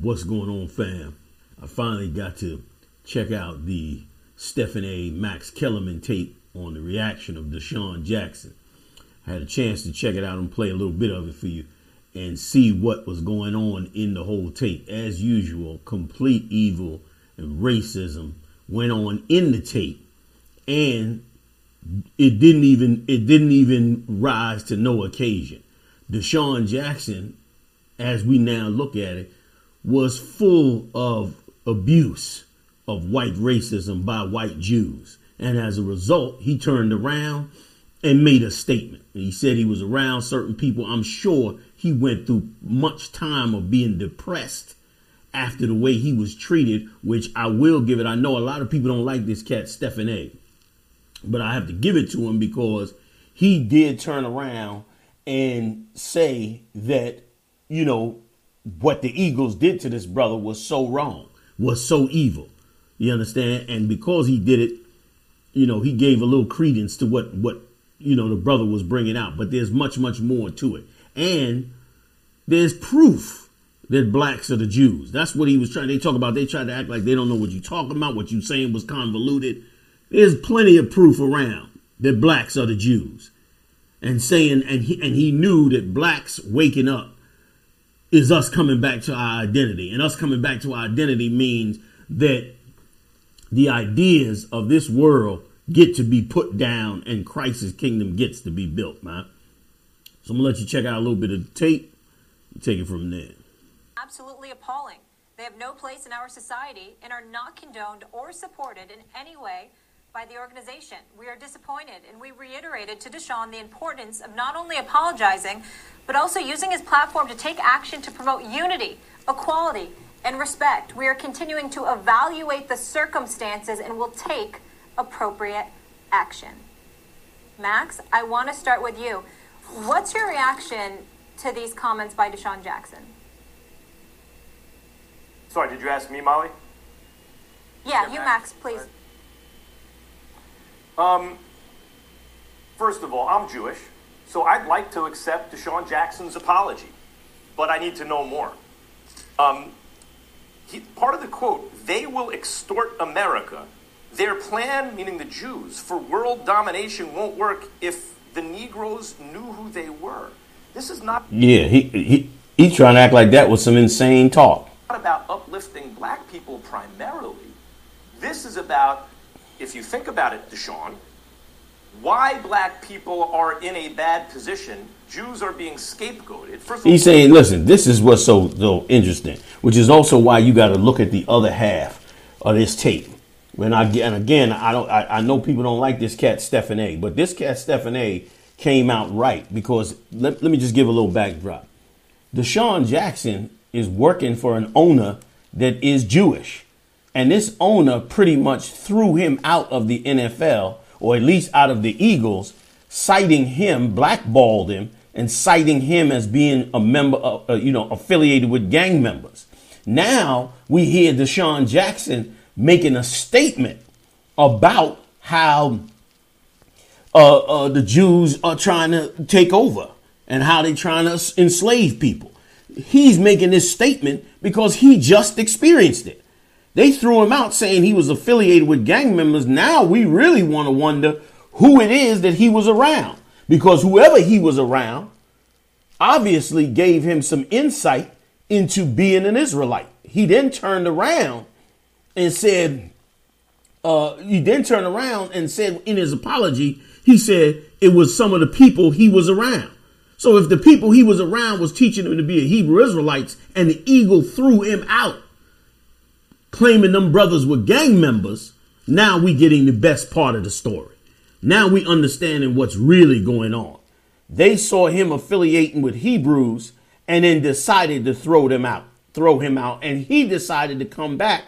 What's going on, fam? I finally got to check out the Stephen A. Max Kellerman tape on the reaction of DeSean Jackson. I had a chance to check it out and play a little bit of it for you and see what was going on in the whole tape. As usual, complete evil and racism went on in the tape and it didn't even it didn't even rise to no occasion. DeSean Jackson, as we now look at it, was full of abuse of white racism by white Jews. And as a result, he turned around and made a statement. He said he was around certain people. I'm sure he went through much time of being depressed after the way he was treated, which I will give it. I know a lot of people don't like this cat, Stephen A. But I have to give it to him because he did turn around and say that, you know, what the Eagles did to this brother was so wrong, was so evil. You understand? And because he did it, you know, he gave a little credence to what what you know the brother was bringing out. But there's much much more to it, and there's proof that blacks are the Jews. That's what he was trying. They talk about. They tried to act like they don't know what you're talking about. What you saying was convoluted. There's plenty of proof around that blacks are the Jews, and saying and he and he knew that blacks waking up is us coming back to our identity. And us coming back to our identity means that the ideas of this world get to be put down and Christ's kingdom gets to be built, man. So I'm gonna let you check out a little bit of the tape. Take it from there. Absolutely appalling. They have no place in our society and are not condoned or supported in any way by the organization. We are disappointed, and we reiterated to DeSean the importance of not only apologizing, but also using his platform to take action to promote unity, equality, and respect. We are continuing to evaluate the circumstances and will take appropriate action. Max, I want to start with you. What's your reaction to these comments by DeSean Jackson? Sorry, did you ask me, Molly? Yeah, you, Max, please. Um, first of all, I'm Jewish, so I'd like to accept DeSean Jackson's apology, but I need to know more. Um, he, part of the quote, they will extort America. Their plan, meaning the Jews, for world domination won't work if the Negroes knew who they were. This is not. Yeah, he, he, he's trying to act like that was some insane talk. Not about uplifting black people primarily. This is about, if you think about it, DeSean, why black people are in a bad position. Jews are being scapegoated. First He's saying, listen, this is what's so, so interesting, which is also why you got to look at the other half of this tape. When I and again, I don't, I, I know people don't like this cat Stephen A, but this cat Stephen A came out right because let, let me just give a little backdrop. DeSean Jackson is working for an owner that is Jewish, and this owner pretty much threw him out of the NFL or at least out of the Eagles, citing him, blackballed him, and citing him as being a member, of, uh, you know, affiliated with gang members. Now we hear DeSean Jackson making a statement about how uh, uh, the Jews are trying to take over and how they're trying to enslave people. He's making this statement because he just experienced it. They threw him out saying he was affiliated with gang members. Now we really want to wonder who it is that he was around because whoever he was around obviously gave him some insight into being an Israelite. He then turned around and said, uh, he then turned around and said in his apology, he said it was some of the people he was around. So if the people he was around was teaching him to be a Hebrew Israelites and the eagle threw him out, claiming them brothers were gang members, now we getting the best part of the story. Now we understanding what's really going on. They saw him affiliating with Hebrews and then decided to throw them out, throw him out. And he decided to come back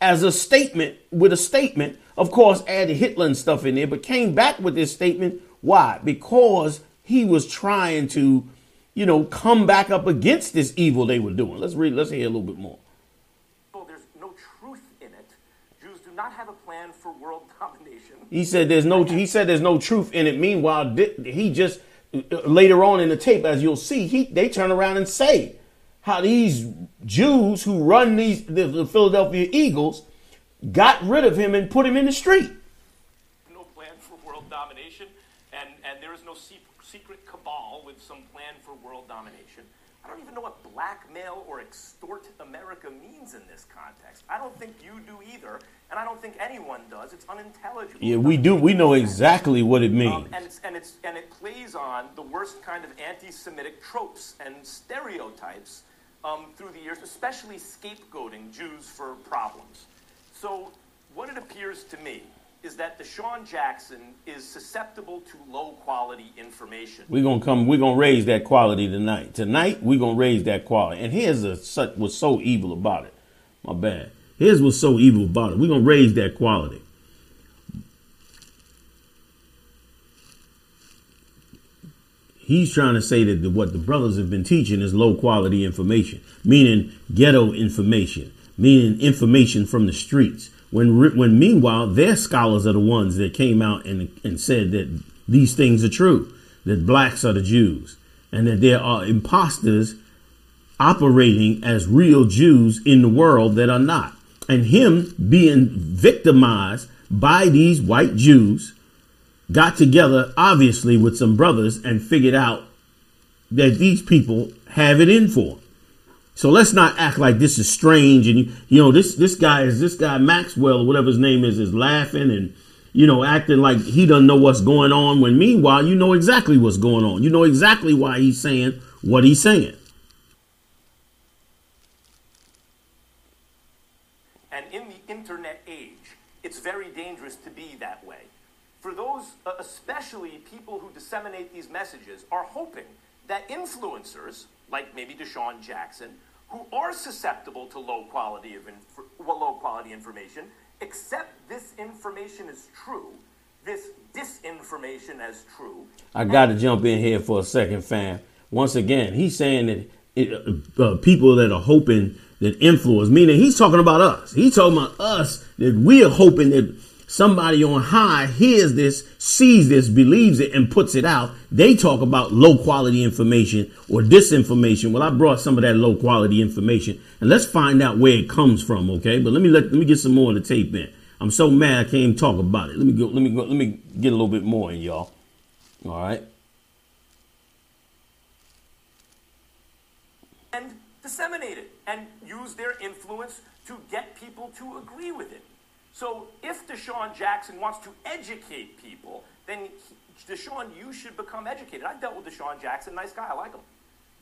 as a statement with a statement, of course, added Hitler and stuff in there, but came back with this statement. Why? Because he was trying to, you know, come back up against this evil they were doing. Let's read, let's hear a little bit more. There's no truth in it. Jews do not have a plan for world domination. He said there's no he said there's no truth in it. Meanwhile, he just uh, later on in the tape, as you'll see, he they turn around and say how these Jews who run these the, the Philadelphia Eagles got rid of him and put him in the street. No plan for world domination, and, and there is no secret cabal with some plan for world domination. I don't even know what blackmail or extort America means in this context. I don't think you do either, and I don't think anyone does. It's unintelligible. Yeah, we do. We know exactly what it means. Um, and, it's, and, it's, and it plays on the worst kind of anti Semitic tropes and stereotypes um, through the years, especially scapegoating Jews for problems. So, what it appears to me is that the DeSean Jackson is susceptible to low quality information. We're gonna come. We're gonna raise that quality tonight. Tonight we're gonna raise that quality. And here's a, such what's so evil about it. My bad. Here's what's so evil about it. We're gonna raise that quality. He's trying to say that the, what the brothers have been teaching is low quality information, meaning ghetto information, meaning information from the streets when, when meanwhile, their scholars are the ones that came out and, and said that these things are true, that blacks are the Jews, and that there are imposters operating as real Jews in the world that are not. And him being victimized by these white Jews got together, obviously, with some brothers and figured out that these people have it in for them. So let's not act like this is strange. And you know, this this guy is this guy Maxwell or whatever his name is is laughing and you know acting like he doesn't know what's going on. When meanwhile, you know exactly what's going on. You know exactly why he's saying what he's saying. And in the internet age, it's very dangerous to be that way. For those, uh, especially people who disseminate these messages, are hoping that influencers like maybe DeSean Jackson, who are susceptible to low quality of inf- low quality information, accept this information as true, this disinformation as true. I got to jump in here for a second, fam. Once again, he's saying that it, uh, uh, people that are hoping that influence, meaning he's talking about us. He's talking about us that we are hoping that somebody on high hears this, sees this, believes it, and puts it out. They talk about low quality information or disinformation. Well, I brought some of that low quality information, and let's find out where it comes from. Okay, but let me let, let me get some more of the tape in. I'm so mad I can't even talk about it. Let me go. Let me go. Let me get a little bit more in, y'all. All right. And disseminate it and use their influence to get people to agree with it. So if DeSean Jackson wants to educate people, then he, DeSean, you should become educated. I've dealt with DeSean Jackson, nice guy, I like him.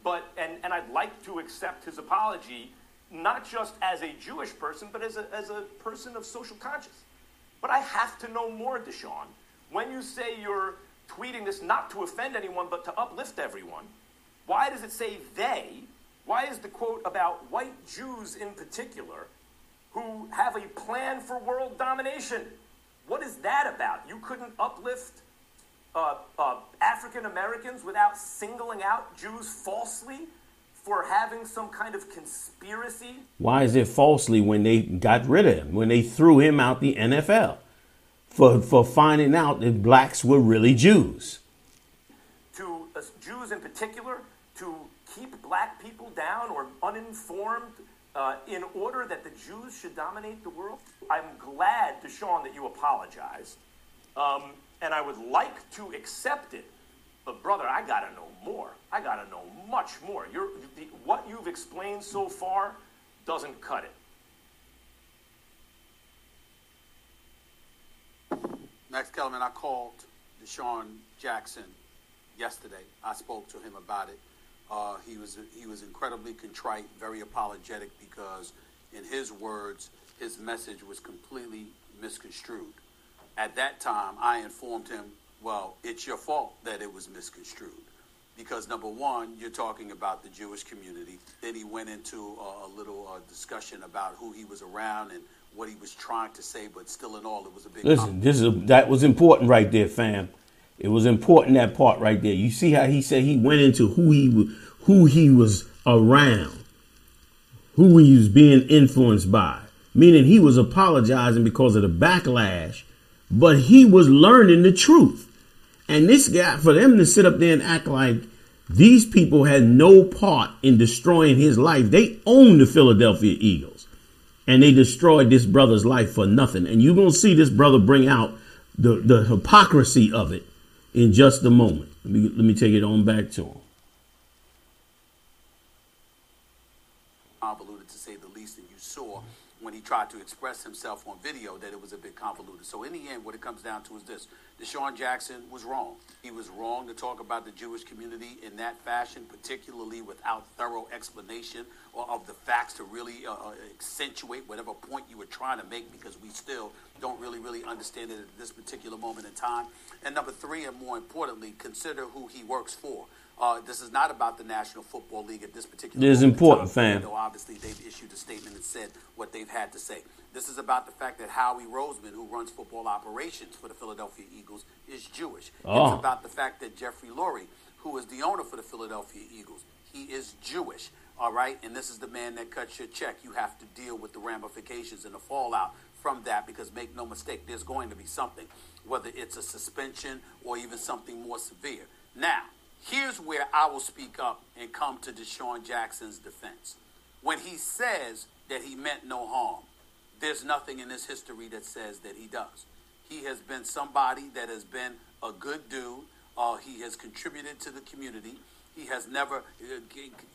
But and, and I'd like to accept his apology, not just as a Jewish person, but as a, as a person of social conscience. But I have to know more, DeSean. When you say you're tweeting this not to offend anyone, but to uplift everyone, why does it say they? Why is the quote about white Jews in particular who have a plan for world domination. What is that about? You couldn't uplift uh, uh, African Americans without singling out Jews falsely for having some kind of conspiracy? Why is it falsely when they got rid of him, when they threw him out the NFL for, for finding out that blacks were really Jews? To uh, Jews in particular, to keep black people down or uninformed uh, in order that the Jews should dominate the world? I'm glad, DeSean, that you apologized. Um, and I would like to accept it. But, brother, I got to know more. I got to know much more. You're, the, what you've explained so far doesn't cut it. Max Kellerman, I called DeSean Jackson yesterday. I spoke to him about it. Uh, he was he was incredibly contrite, very apologetic because, in his words, his message was completely misconstrued. At that time, I informed him, "Well, it's your fault that it was misconstrued." Because number one, you're talking about the Jewish community. Then he went into a, a little uh, discussion about who he was around and what he was trying to say, but still in all, it was a big. Listen, this is a, that was important right there, fam. It was important that part right there. You see how he said he went into who he who he was around, who he was being influenced by, meaning he was apologizing because of the backlash, but he was learning the truth. And this guy, for them to sit up there and act like These people had no part in destroying his life. They own the Philadelphia Eagles and they destroyed this brother's life for nothing. And you're going to see this brother bring out the, the hypocrisy of it in just a moment. Let me, let me take it on back to him. Convoluted to say the least, and you saw he tried to express himself on video that it was a bit convoluted. So in the end, what it comes down to is this: DeSean Jackson was wrong. He was wrong to talk about the Jewish community in that fashion, particularly without thorough explanation or of the facts to really uh, uh, accentuate whatever point you were trying to make, because we still don't really, really understand it at this particular moment in time. And number three, and more importantly, consider who he works for. Uh, this is not about the National Football League at this particular. Time. It is important, time, fam. Though obviously they've issued a statement and said what they've had to say. This is about the fact that Howie Roseman, who runs football operations for the Philadelphia Eagles, is Jewish. Oh. It's about the fact that Jeffrey Lurie, who is the owner for the Philadelphia Eagles, he is Jewish. All right, and this is the man that cuts your check. You have to deal with the ramifications and the fallout from that because make no mistake, there's going to be something, whether it's a suspension or even something more severe. Now, here's where I will speak up and come to DeSean Jackson's defense. When he says that he meant no harm, there's nothing in his history that says that he does. He has been somebody that has been a good dude. Uh, he has contributed to the community. He has never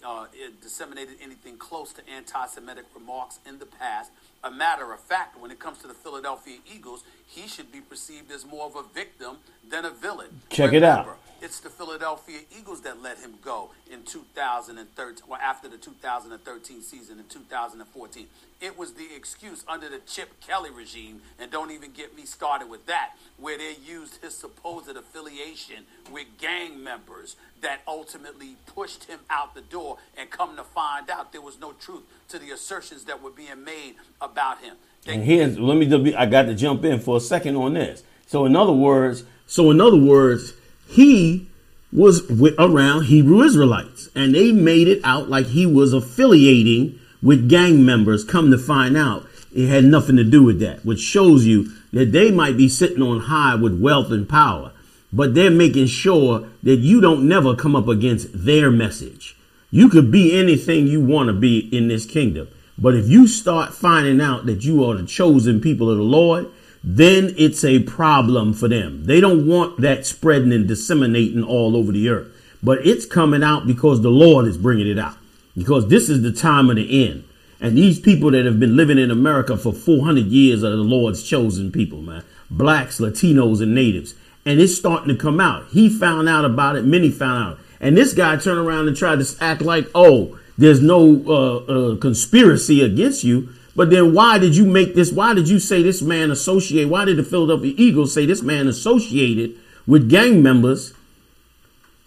uh, uh, disseminated anything close to anti Semitic remarks in the past. A matter of fact, when it comes to the Philadelphia Eagles, he should be perceived as more of a victim than a villain. Check it out. It's the Philadelphia Eagles that let him go in 2013, or after the 2013 season in 2014. It was the excuse under the Chip Kelly regime, and don't even get me started with that, where they used his supposed affiliation with gang members that ultimately pushed him out the door. And come to find out, there was no truth to the assertions that were being made about him. They And here's let me just be, I got to jump in for a second on this. So in other words, so in other words, he was with, around Hebrew Israelites, and they made it out like he was affiliating with gang members. Come to find out, it had nothing to do with that, which shows you that they might be sitting on high with wealth and power, but they're making sure that you don't never come up against their message. You could be anything you want to be in this kingdom. But if you start finding out that you are the chosen people of the Lord, then it's a problem for them. They don't want that spreading and disseminating all over the earth. But it's coming out because the Lord is bringing it out. Because this is the time of the end. And these people that have been living in America for 400 years are the Lord's chosen people, man. Blacks, Latinos, and natives. And it's starting to come out. He found out about it. Many found out. And this guy turned around and tried to act like, oh, there's no uh, uh, conspiracy against you. But then why did you make this? Why did you say this man associate? Why did the Philadelphia Eagles say this man associated with gang members?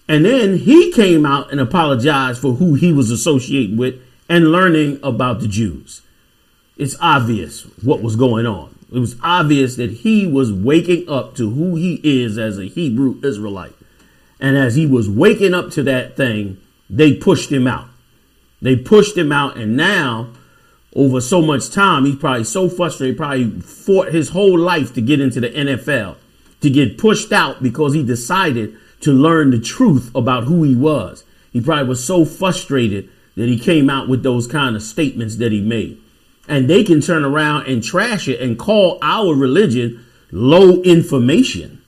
And then he came out and apologized for who he was associating with and learning about the Jews. It's obvious what was going on. It was obvious that he was waking up to who he is as a Hebrew Israelite. And as he was waking up to that thing, they pushed him out. They pushed him out, and now, over so much time, he's probably so frustrated, probably fought his whole life to get into the NFL, to get pushed out because he decided to learn the truth about who he was. He probably was so frustrated that he came out with those kind of statements that he made. And they can turn around and trash it and call our religion low information.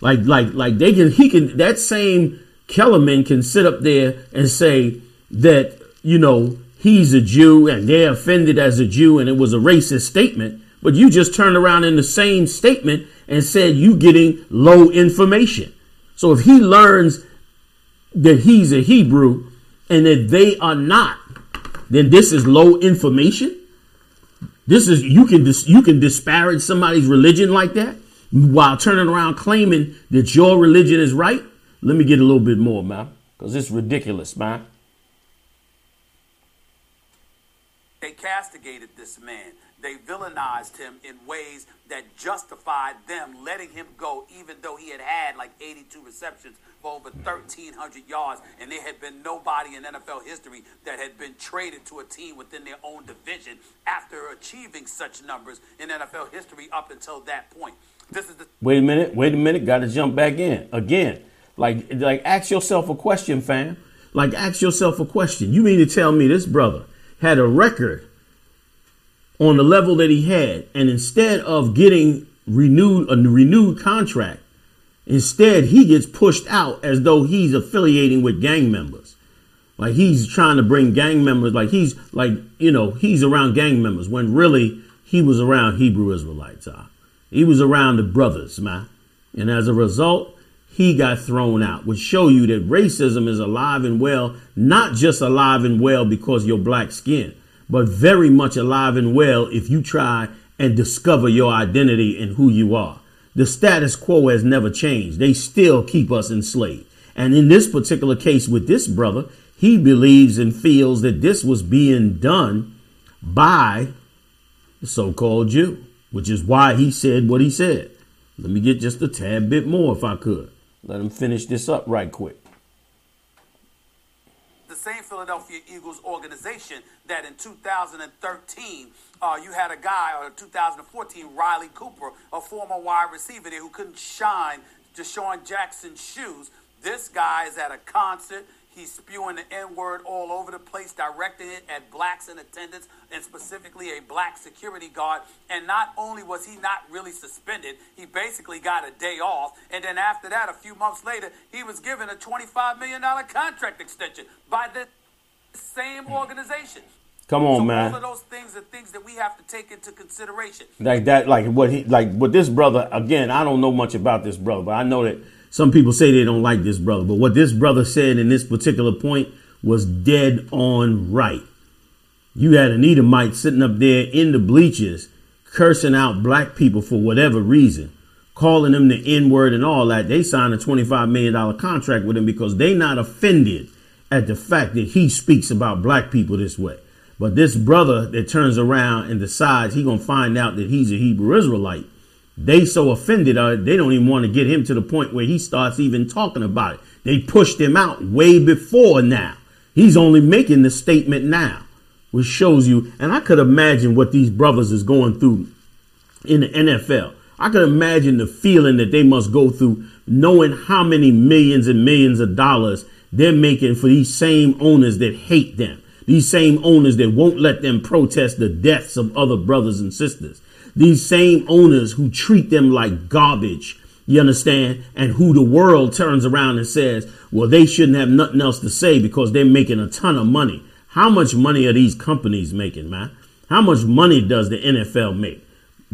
Like, like, like they can, he can, that same Kellerman can sit up there and say that, you know, he's a Jew and they're offended as a Jew and it was a racist statement. But you just turned around in the same statement and said you getting low information. So if he learns that he's a Hebrew and that they are not, then this is low information. This is you can dis, you can disparage somebody's religion like that while turning around claiming that your religion is right. Let me get a little bit more, man, because it's ridiculous, man. They castigated this man. They villainized him in ways that justified them letting him go, even though he had had like 82 receptions for over 1,300 yards, and there had been nobody in NFL history that had been traded to a team within their own division after achieving such numbers in NFL history up until that point. This is the Wait a minute, wait a minute, got to jump back in again. Like, like ask yourself a question, fam. Like, ask yourself a question. You mean to tell me this brother had a record on the level that he had, and instead of getting renewed a renewed contract, instead he gets pushed out as though he's affiliating with gang members. Like he's trying to bring gang members, like he's like, you know, he's around gang members when really he was around Hebrew Israelites. Uh. He was around the brothers, man. And as a result, he got thrown out, which show you that racism is alive and well, not just alive and well because you're black skin, but very much alive and well if you try and discover your identity and who you are. The status quo has never changed. They still keep us enslaved. And in this particular case with this brother, he believes and feels that this was being done by the so-called Jew, which is why he said what he said. Let me get just a tad bit more if I could. Let him finish this up right quick. The same Philadelphia Eagles organization that in 2013 uh, you had a guy, or 2014 Riley Cooper, a former wide receiver there who couldn't shine DeSean Jackson's shoes. This guy is at a concert. He's spewing the N word all over the place, directing it at blacks in attendance, and specifically a black security guard. And not only was he not really suspended, he basically got a day off. And then after that, a few months later, he was given a $25 million contract extension by the same organization. Come on, so man. All of those things are things that we have to take into consideration. Like that, like what he, like what this brother. Again, I don't know much about this brother, but I know that some people say they don't like this brother, but what this brother said in this particular point was dead on right. You had an Edomite sitting up there in the bleachers cursing out black people for whatever reason, calling them the N word and all that. They signed a $25 million contract with him because they not offended at the fact that he speaks about black people this way. But this brother that turns around and decides he gonna find out that he's a Hebrew Israelite they so offended, uh, they don't even want to get him to the point where he starts even talking about it. They pushed him out way before now. He's only making the statement now, which shows you. And I could imagine what these brothers is going through in the NFL. I could imagine the feeling that they must go through knowing how many millions and millions of dollars they're making for these same owners that hate them. These same owners that won't let them protest the deaths of other brothers and sisters these same owners who treat them like garbage, you understand? And who the world turns around and says, well, they shouldn't have nothing else to say because they're making a ton of money. How much money are these companies making, man? How much money does the NFL make?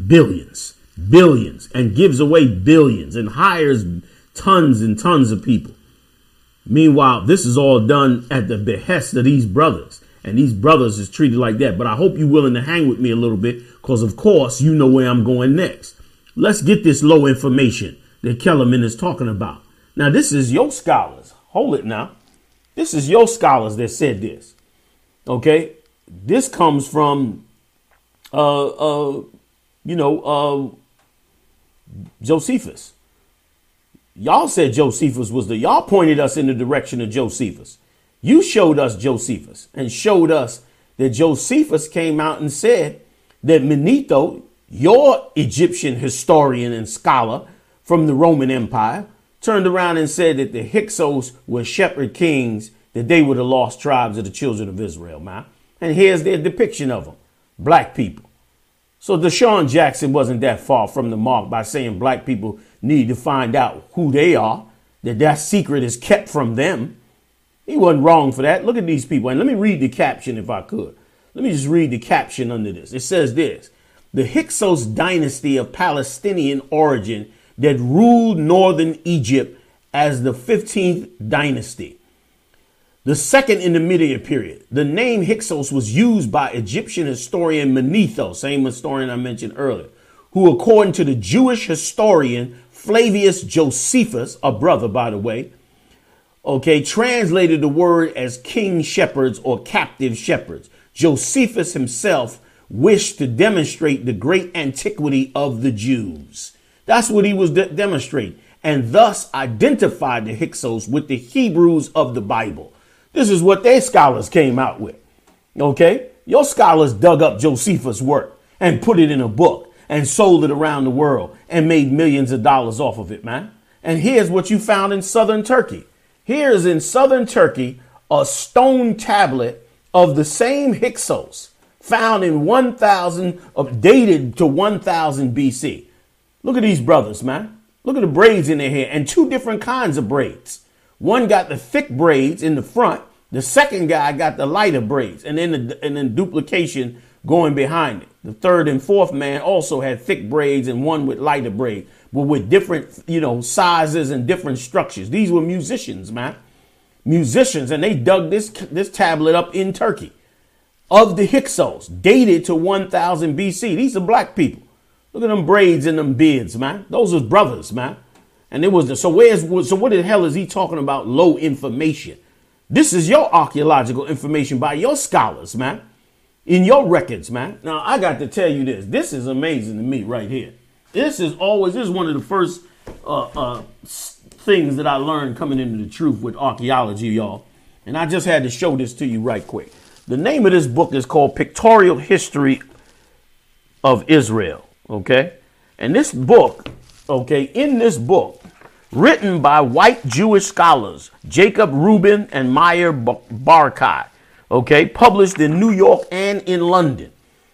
Billions, billions, and gives away billions and hires tons and tons of people. Meanwhile, this is all done at the behest of these brothers. And these brothers is treated like that. But I hope you're willing to hang with me a little bit because, of course, you know where I'm going next. Let's get this low information that Kellerman is talking about. Now, this is your scholars. Hold it now. This is your scholars that said this. Okay? This comes from, uh, uh, you know, uh, Josephus. Y'all said Josephus was the, y'all pointed us in the direction of Josephus. You showed us Josephus and showed us that Josephus came out and said that Manetho, your Egyptian historian and scholar from the Roman Empire, turned around and said that the Hyksos were shepherd kings, that they were the lost tribes of the children of Israel, man. And here's their depiction of them black people. So DeSean Jackson wasn't that far from the mark by saying black people need to find out who they are, that that secret is kept from them. He wasn't wrong for that. Look at these people. And let me read the caption if I could. Let me just read the caption under this. It says this The Hyksos dynasty of Palestinian origin that ruled northern Egypt as the 15th dynasty. The second in the intermediate period. The name Hyksos was used by Egyptian historian Manetho, same historian I mentioned earlier, who, according to the Jewish historian Flavius Josephus, a brother, by the way, okay, translated the word as king shepherds or captive shepherds. Josephus himself wished to demonstrate the great antiquity of the Jews. That's what he was de- demonstrating, and thus identified the Hyksos with the Hebrews of the Bible. This is what their scholars came out with. Okay? Your scholars dug up Josephus' work and put it in a book and sold it around the world and made millions of dollars off of it, man. And here's what you found in southern Turkey. Here's in southern Turkey a stone tablet of the same Hyksos found in 1000, dated to 1000 BC. Look at these brothers, man. Look at the braids in their hair and two different kinds of braids. One got the thick braids in the front. The second guy got the lighter braids and then the, and then duplication going behind it. The third and fourth man also had thick braids and one with lighter braids, but with different, you know, sizes and different structures. These were musicians, man. Musicians, and they dug this this tablet up in Turkey of the Hyksos, dated to 1000 BC. These are black people. Look at them braids and them beards, man. Those are brothers, man. And it was the, so where's so what the hell is he talking about low information? This is your archaeological information by your scholars, man. In your records, man. Now I got to tell you this. This is amazing to me right here. This is always this is one of the first uh, uh, things that I learned coming into the truth with archaeology, y'all. And I just had to show this to you right quick. The name of this book is called Pictorial History of Israel. Okay. And this book, okay, in this book, written by white Jewish scholars, Jacob Rubin and Meyer Barkai, okay, published in New York and in London.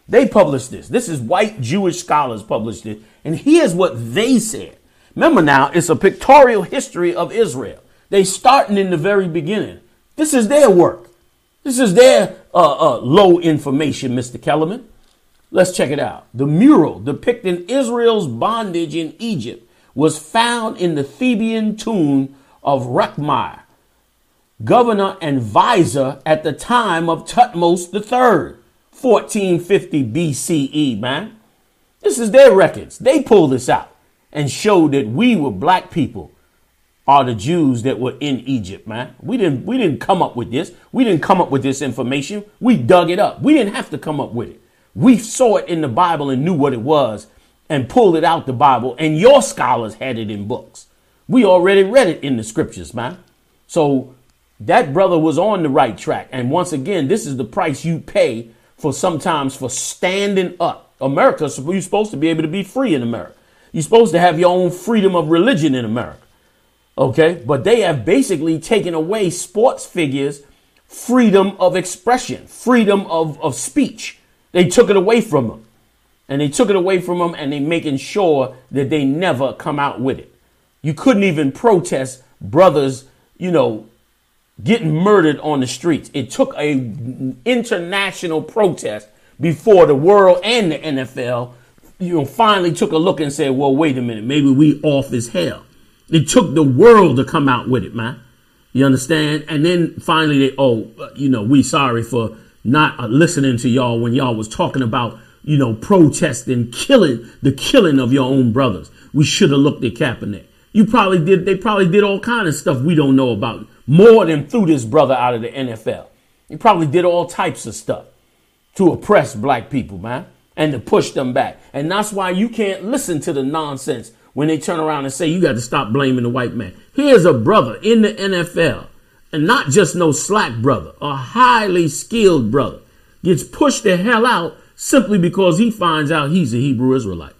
They published this. This is white Jewish scholars published it. And here's what they said. Remember now, it's a pictorial history of Israel. They starting in the very beginning. This is their work. This is their uh, uh, low information, Mr. Kellerman. Let's check it out. The mural depicting Israel's bondage in Egypt was found in the Theban tomb of Rekhmire, governor and vizier at the time of Thutmose III, 1450 BCE, man. This is their records. They pulled this out and showed that we were black people are the Jews that were in Egypt, man. We didn't we didn't come up with this. We didn't come up with this information. We dug it up. We didn't have to come up with it. We saw it in the Bible and knew what it was and pulled it out the Bible and your scholars had it in books. We already read it in the scriptures, man. So that brother was on the right track. And once again, this is the price you pay for sometimes for standing up. America, you're supposed to be able to be free in America. You're supposed to have your own freedom of religion in America. Okay. But they have basically taken away sports figures freedom of expression, freedom of, of speech. They took it away from them. And they took it away from them and they making sure that they never come out with it. You couldn't even protest brothers, you know, getting murdered on the streets. It took a international protest before the world and the NFL, you know, finally took a look and said, well, wait a minute, maybe we off as hell. It took the world to come out with it, man. You understand? And then finally they, oh, you know, we sorry for not uh, listening to y'all when y'all was talking about, you know, protesting, killing, the killing of your own brothers. We should have looked at Kaepernick. You probably did, they probably did all kind of stuff we don't know about. More than threw this brother out of the NFL. You probably did all types of stuff to oppress black people, man, and to push them back. And that's why you can't listen to the nonsense when they turn around and say you got to stop blaming the white man. Here's a brother in the NFL, and not just no slack brother, a highly skilled brother, gets pushed the hell out simply because he finds out he's a Hebrew Israelite.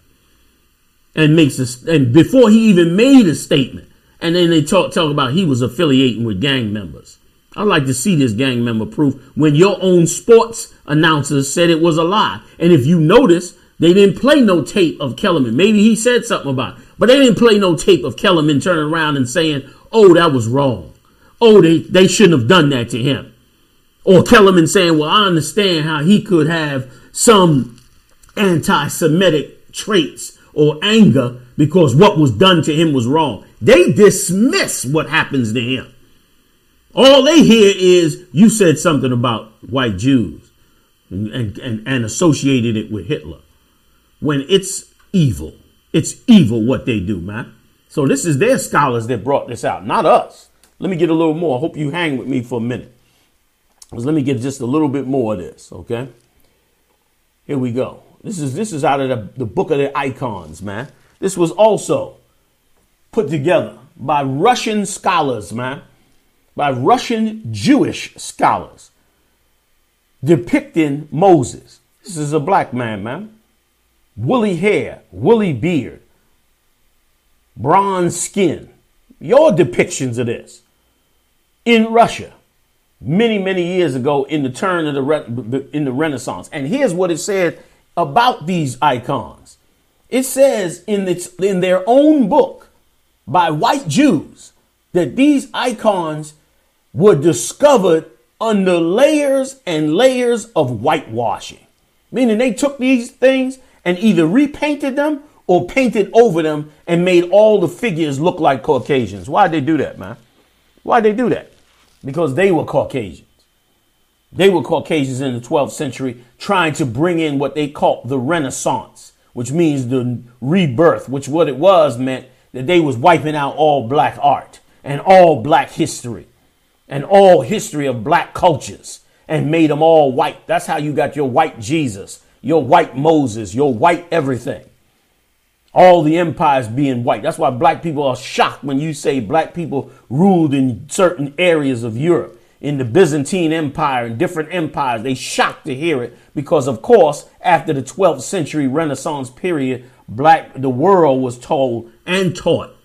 And makes a, and before he even made a statement, and then they talk talk about he was affiliating with gang members. I'd like to see this gang member proof when your own sports announcers said it was a lie. And if you notice, they didn't play no tape of Kellerman. Maybe he said something about it, but they didn't play no tape of Kellerman turning around and saying, oh, that was wrong. Oh, they, they shouldn't have done that to him. Or Kellerman saying, well, I understand how he could have some anti Semitic traits or anger because what was done to him was wrong. They dismiss what happens to him. All they hear is you said something about white Jews and, and, and associated it with Hitler when it's evil. It's evil what they do, man. So this is their scholars that brought this out, not us. Let me get a little more. I hope you hang with me for a minute. Because let me get just a little bit more of this, okay? Here we go. This is this is out of the, the book of the icons, man. This was also put together by Russian scholars, man. By Russian Jewish scholars depicting Moses. This is a black man, man woolly hair, woolly beard, bronze skin, your depictions of this in Russia many, many years ago in the turn of the re- in the Renaissance. And here's what it said about these icons. It says in its in their own book by white Jews that these icons were discovered under layers and layers of whitewashing. Meaning they took these things and either repainted them or painted over them and made all the figures look like Caucasians. Why'd they do that, man? Why'd they do that? Because they were Caucasians. They were Caucasians in the 12th century trying to bring in what they called the Renaissance, which means the rebirth, which what it was meant that they was wiping out all black art and all black history and all history of black cultures and made them all white. That's how you got your white Jesus, your white Moses, your white everything. All the empires being white. That's why black people are shocked when you say black people ruled in certain areas of Europe, in the Byzantine Empire and different empires. They shocked to hear it because, of course, after the 12th century Renaissance period, black the world was told and taught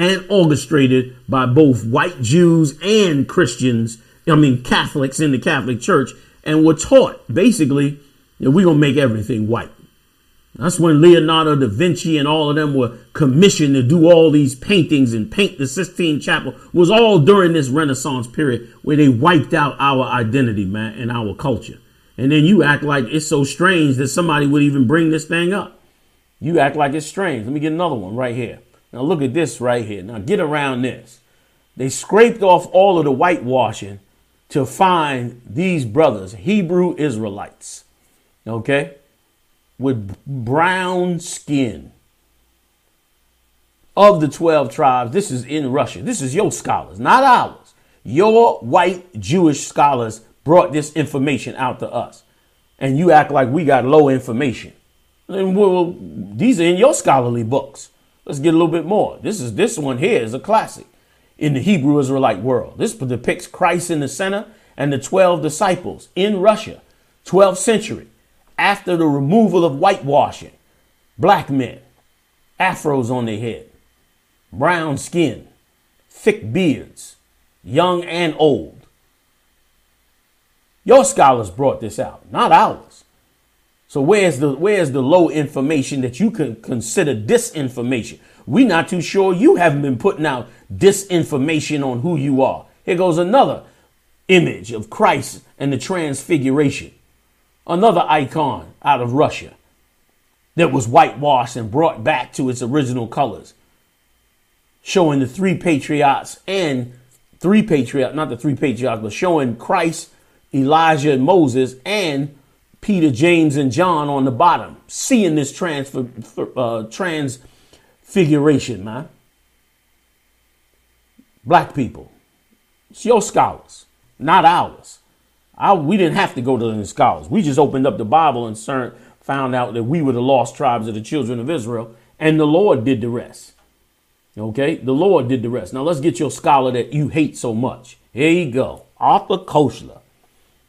and orchestrated by both white Jews and Christians, I mean Catholics in the Catholic Church, and were taught basically that we're gonna make everything white. That's when Leonardo da Vinci and all of them were commissioned to do all these paintings and paint the Sistine Chapel. It was all during this Renaissance period where they wiped out our identity, man, and our culture. And then you act like it's so strange that somebody would even bring this thing up. You act like it's strange. Let me get another one right here. Now look at this right here. Now get around this. They scraped off all of the whitewashing to find these brothers, Hebrew Israelites, okay, with brown skin of the 12 tribes. This is in Russia. This is your scholars, not ours. Your white Jewish scholars brought this information out to us. And you act like we got low information. And well, these are in your scholarly books. Let's get a little bit more. This is this one here is a classic in the Hebrew Israelite world. This depicts Christ in the center and the 12 disciples in Russia, 12th century, after the removal of whitewashing. Black men, afros on their head, brown skin, thick beards, young and old. Your scholars brought this out, not ours. So where's the where's the low information that you can consider disinformation? We're not too sure you haven't been putting out disinformation on who you are. Here goes another image of Christ and the transfiguration. Another icon out of Russia that was whitewashed and brought back to its original colors. Showing the three patriots and three patriots, not the three patriots, but showing Christ, Elijah, and Moses and Peter, James, and John on the bottom, seeing this transfer, uh, transfiguration, man. Black people, it's your scholars, not ours. I, we didn't have to go to the scholars. We just opened up the Bible and found out that we were the lost tribes of the children of Israel, and the Lord did the rest. Okay, the Lord did the rest. Now let's get your scholar that you hate so much. Here you go, Arthur Koestler.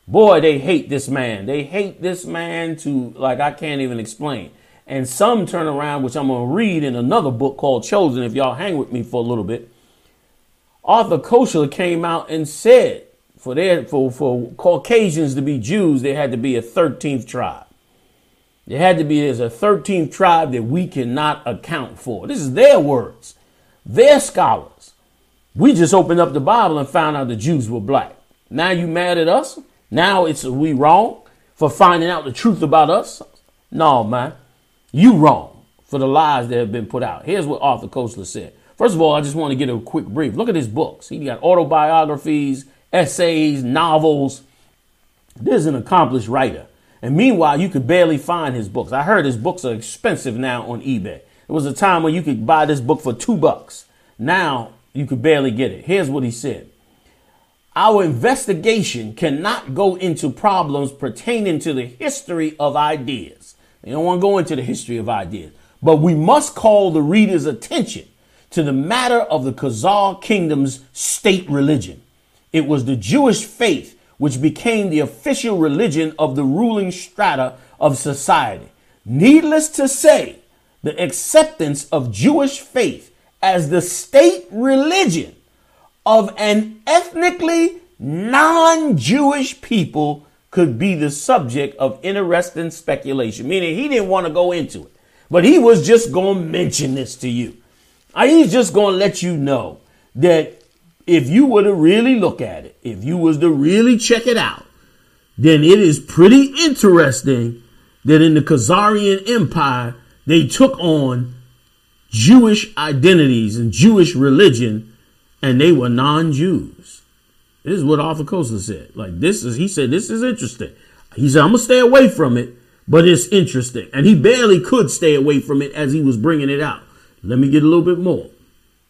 Boy, they hate this man. They hate this man to like I can't even explain. And some turn around, which I'm going to read in another book called Chosen, if y'all hang with me for a little bit. Arthur Koestler came out and said for their for, for Caucasians to be Jews, there had to be a 13th tribe. There had to be there's a 13th tribe that we cannot account for. This is their words, their scholars. We just opened up the Bible and found out the Jews were black. Now you mad at us? Now it's we wrong for finding out the truth about us? No, man. You wrong for the lies that have been put out. Here's what Arthur Koestler said. First of all, I just want to get a quick brief. Look at his books. He got autobiographies, essays, novels. This is an accomplished writer. And meanwhile, you could barely find his books. I heard his books are expensive now on eBay. There was a time when you could buy this book for two bucks. Now you could barely get it. Here's what he said. Our investigation cannot go into problems pertaining to the history of ideas. They don't want to go into the history of ideas, but we must call the reader's attention to the matter of the Khazar kingdom's state religion. It was the Jewish faith which became the official religion of the ruling strata of society. Needless to say, the acceptance of Jewish faith as the state religion of an ethnically non Jewish people could be the subject of interesting speculation, meaning he didn't want to go into it, but he was just going to mention this to you. Uh, he's just going to let you know that if you were to really look at it, if you was to really check it out, then it is pretty interesting that in the Khazarian Empire, they took on Jewish identities and Jewish religion, and they were non-Jews. This is what Arthur Koestler said. Like this is, he said, this is interesting. He said, I'm gonna stay away from it, but it's interesting. And he barely could stay away from it as he was bringing it out. Let me get a little bit more.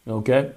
Okay.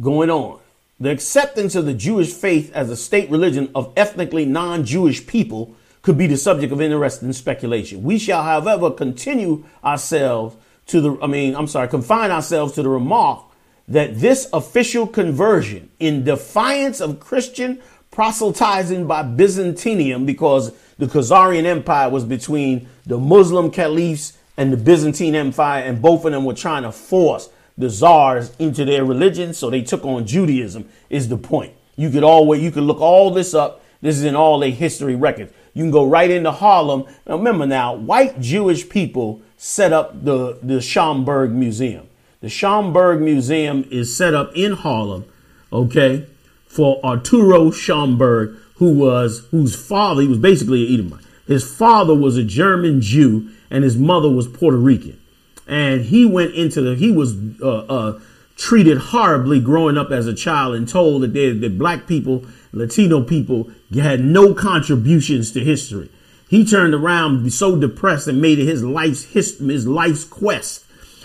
Going on. The acceptance of the Jewish faith as a state religion of ethnically non Jewish people could be the subject of interesting speculation. We shall, however, continue ourselves to the, I mean, I'm sorry, confine ourselves to the remark that this official conversion, in defiance of Christian proselytizing by Byzantium, because the Khazarian Empire was between the Muslim caliphs and the Byzantine Empire, and both of them were trying to force the Khazars into their religion, so they took on Judaism. Is the point? You could always you could look all this up. This is in all their history records. You can go right into Harlem. Now remember now, white Jewish people set up the the Schomburg Museum. The Schomburg Museum is set up in Harlem, okay, for Arturo Schomburg, who was whose father he was basically an Edomite. His father was a German Jew, and his mother was Puerto Rican and he went into the he was uh, uh, treated horribly growing up as a child and told that they, that black people latino people had no contributions to history he turned around so depressed and made it his life's his, his life's quest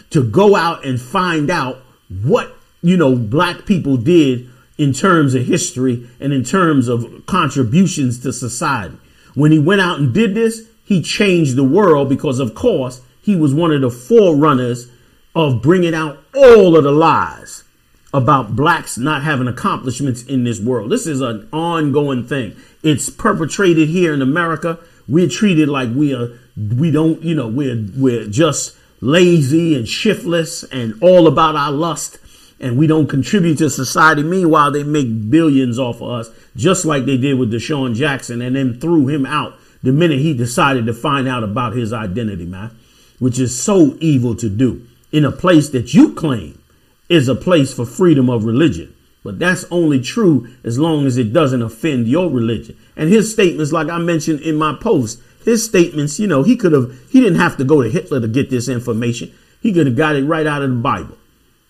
to go out and find out what you know black people did in terms of history and in terms of contributions to society when he went out and did this he changed the world because of course he was one of the forerunners of bringing out all of the lies about blacks not having accomplishments in this world. This is an ongoing thing. It's perpetrated here in America. We're treated like we are, we don't, you know, we're, we're just lazy and shiftless and all about our lust and we don't contribute to society. Meanwhile, they make billions off of us, just like they did with DeSean Jackson and then threw him out the minute he decided to find out about his identity, man which is so evil to do in a place that you claim is a place for freedom of religion. But that's only true as long as it doesn't offend your religion. And his statements, like I mentioned in my post, his statements, you know, he could have, he didn't have to go to Hitler to get this information. He could have got it right out of the Bible.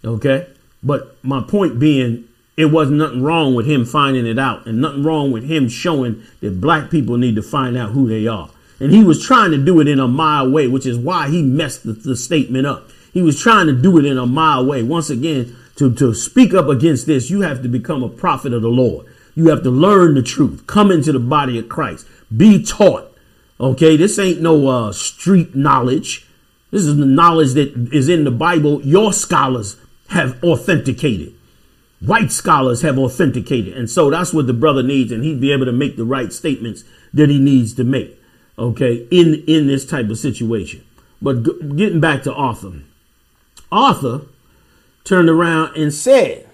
Okay. But my point being, it wasn't nothing wrong with him finding it out and nothing wrong with him showing that black people need to find out who they are. And he was trying to do it in a mild way, which is why he messed the, the statement up. He was trying to do it in a mild way. Once again, to, to speak up against this, you have to become a prophet of the Lord. You have to learn the truth. Come into the body of Christ. Be taught. Okay, this ain't no uh, street knowledge. This is the knowledge that is in the Bible. Your scholars have authenticated. White scholars have authenticated. And so that's what the brother needs, and he'd be able to make the right statements that he needs to make okay, in, in this type of situation. But g- getting back to Arthur, Arthur turned around and said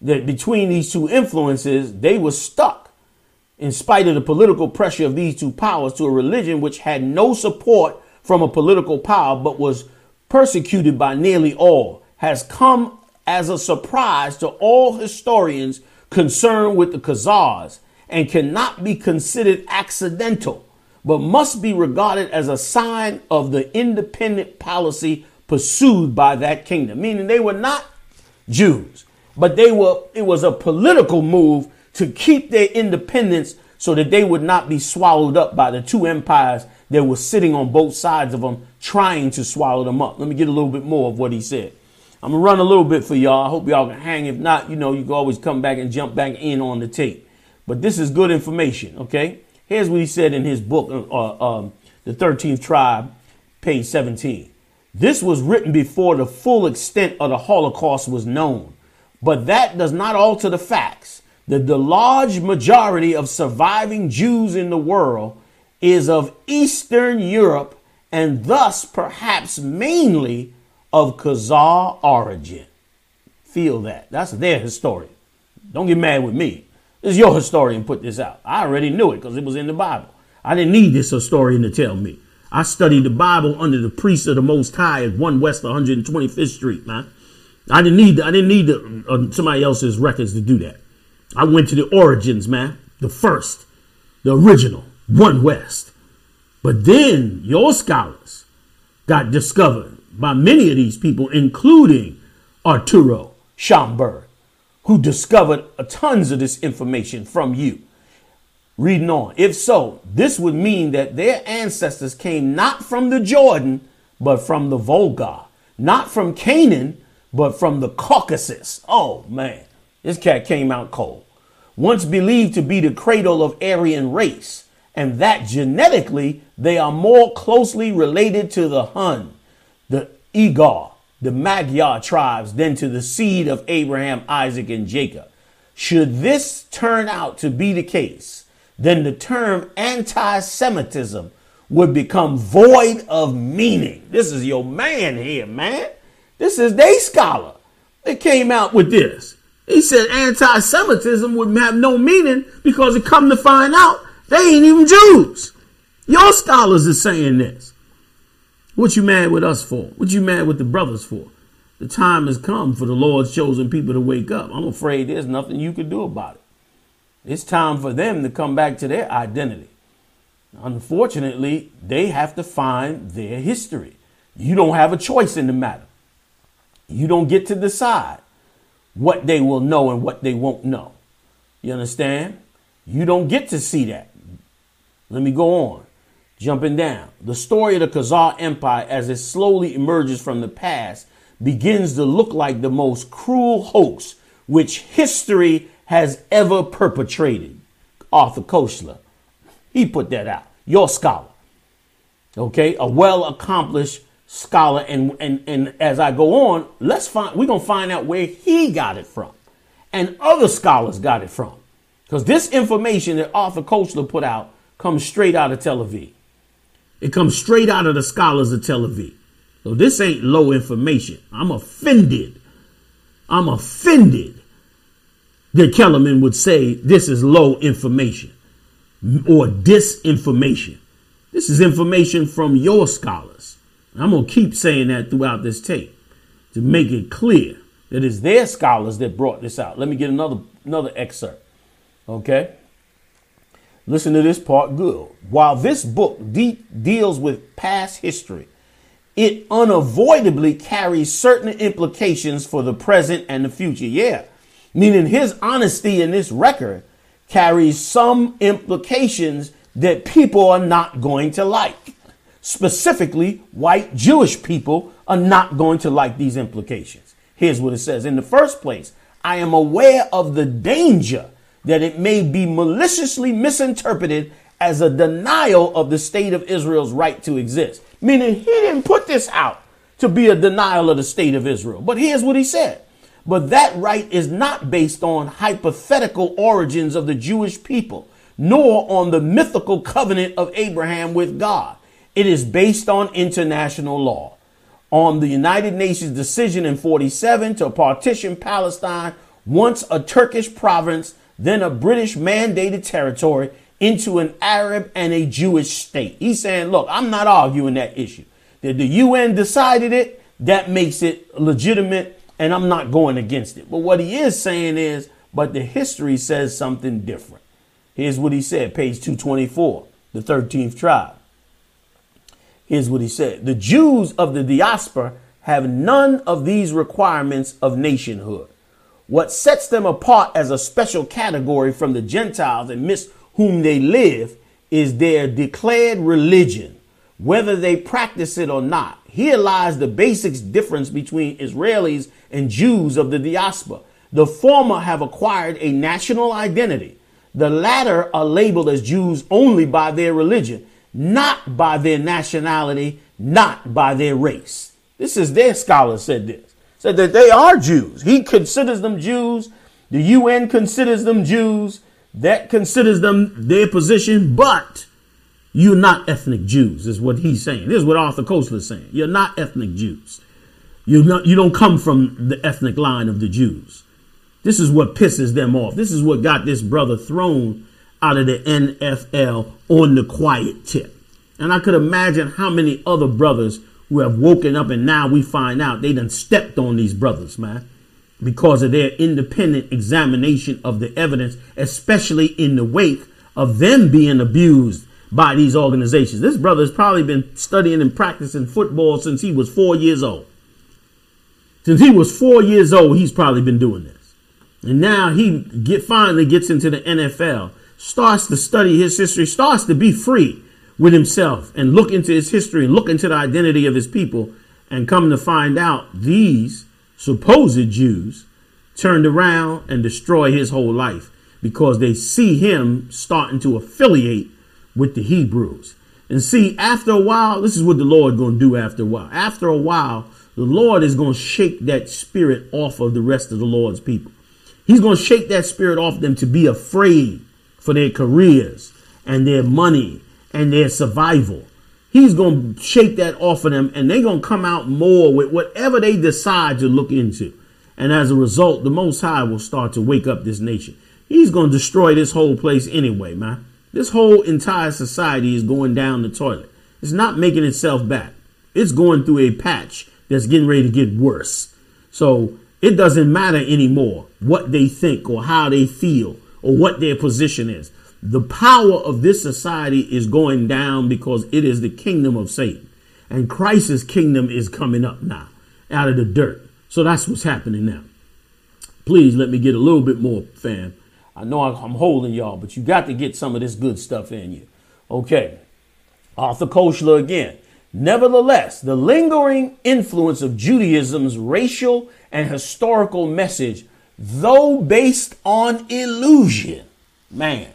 that between these two influences, they were stuck in spite of the political pressure of these two powers to a religion which had no support from a political power but was persecuted by nearly all, has come as a surprise to all historians concerned with the Khazars and cannot be considered accidental but must be regarded as a sign of the independent policy pursued by that kingdom. Meaning they were not Jews, but they were, it was a political move to keep their independence so that they would not be swallowed up by the two empires that were sitting on both sides of them trying to swallow them up. Let me get a little bit more of what he said. I'm gonna run a little bit for y'all. I hope y'all can hang. If not, you know, you can always come back and jump back in on the tape. But this is good information, okay? Here's what he said in his book, uh, um, The 13th Tribe, page 17. This was written before the full extent of the Holocaust was known, but that does not alter the facts that the large majority of surviving Jews in the world is of Eastern Europe and thus perhaps mainly of Khazar origin. Feel that. That's their historian. Don't get mad with me. This is your historian put this out. I already knew it because it was in the Bible. I didn't need this historian to tell me. I studied the Bible under the priest of the Most High at One West 125th Street, man. I didn't need I didn't need the, uh, somebody else's records to do that. I went to the origins, man. The first, the original, One West. But then your scholars got discovered by many of these people, including Arturo Schomburg, who discovered tons of this information from you. Reading on. If so, this would mean that their ancestors came not from the Jordan, but from the Volga, not from Canaan, but from the Caucasus. Oh man, this cat came out cold. Once believed to be the cradle of Aryan race, and that genetically they are more closely related to the Hun, the Uigur, the Magyar tribes than to the seed of Abraham, Isaac, and Jacob. Should this turn out to be the case, then the term anti Semitism would become void of meaning. This is your man here, man. This is they scholar that came out with this. He said anti Semitism would have no meaning because it come to find out they ain't even Jews. Your scholars are saying this. What you mad with us for? What you mad with the brothers for? The time has come for the Lord's chosen people to wake up. I'm afraid there's nothing you can do about it. It's time for them to come back to their identity. Unfortunately, they have to find their history. You don't have a choice in the matter. You don't get to decide what they will know and what they won't know. You understand? You don't get to see that. Let me go on. Jumping down. The story of the Khazar Empire as it slowly emerges from the past begins to look like the most cruel hoax which history has ever perpetrated. Arthur Koestler. He put that out. Your scholar. Okay? A well accomplished scholar. And, and, and as I go on, let's find, we're going to find out where he got it from and other scholars got it from. Because this information that Arthur Koestler put out comes straight out of Tel Aviv. It comes straight out of the scholars of Tel Aviv. So this ain't low information. I'm offended. I'm offended that Kellerman would say this is low information or disinformation. This is information from your scholars. I'm going to keep saying that throughout this tape to make it clear that it's their scholars that brought this out. Let me get another another excerpt. Okay? Listen to this part good. While this book de- deals with past history, it unavoidably carries certain implications for the present and the future. Yeah. Meaning his honesty in this record carries some implications that people are not going to like. Specifically, white Jewish people are not going to like these implications. Here's what it says. In the first place, I am aware of the danger that it may be maliciously misinterpreted as a denial of the state of Israel's right to exist. Meaning he didn't put this out to be a denial of the state of Israel. But here's what he said. But that right is not based on hypothetical origins of the Jewish people, nor on the mythical covenant of Abraham with God. It is based on international law, on the United Nations decision in 47 to partition Palestine, once a Turkish province, then a British mandated territory, into an Arab and a Jewish state. He's saying, look, I'm not arguing that issue. That the UN decided it, that makes it legitimate, and I'm not going against it. But what he is saying is, but the history says something different. Here's what he said, page 224, the 13th tribe. Here's what he said The Jews of the diaspora have none of these requirements of nationhood. What sets them apart as a special category from the Gentiles amidst whom they live is their declared religion, whether they practice it or not. Here lies the basic difference between Israelis and Jews of the diaspora. The former have acquired a national identity. The latter are labeled as Jews only by their religion, not by their nationality, not by their race. This is their scholar said this said that they are Jews. He considers them Jews. The UN considers them Jews. That considers them their position, but you're not ethnic Jews, is what he's saying. This is what Arthur Koestler is saying. You're not ethnic Jews. You not, you don't come from the ethnic line of the Jews. This is what pisses them off. This is what got this brother thrown out of the NFL on the quiet tip. And I could imagine how many other brothers who have woken up and now we find out they done stepped on these brothers, man, because of their independent examination of the evidence, especially in the wake of them being abused by these organizations. This brother has probably been studying and practicing football since he was four years old. Since he was four years old, he's probably been doing this. And now he get finally gets into the NFL, starts to study his history, starts to be free with himself and look into his history and look into the identity of his people and come to find out these supposed Jews turned around and destroy his whole life because they see him starting to affiliate with the Hebrews. And see, after a while, this is what the Lord going to do after a while. After a while, the Lord is going to shake that spirit off of the rest of the Lord's people. He's going to shake that spirit off them to be afraid for their careers and their money and their survival. He's going to shake that off of them and they're going to come out more with whatever they decide to look into. And as a result, the Most High will start to wake up this nation. He's going to destroy this whole place anyway, man. This whole entire society is going down the toilet. It's not making itself back. It's going through a patch that's getting ready to get worse. So it doesn't matter anymore what they think or how they feel or what their position is. The power of this society is going down because it is the kingdom of Satan. And Christ's kingdom is coming up now out of the dirt. So that's what's happening now. Please let me get a little bit more, fam. I know I'm holding y'all, but you got to get some of this good stuff in you. Okay. Arthur Koestler again. Nevertheless, the lingering influence of Judaism's racial and historical message, though based on illusion, man,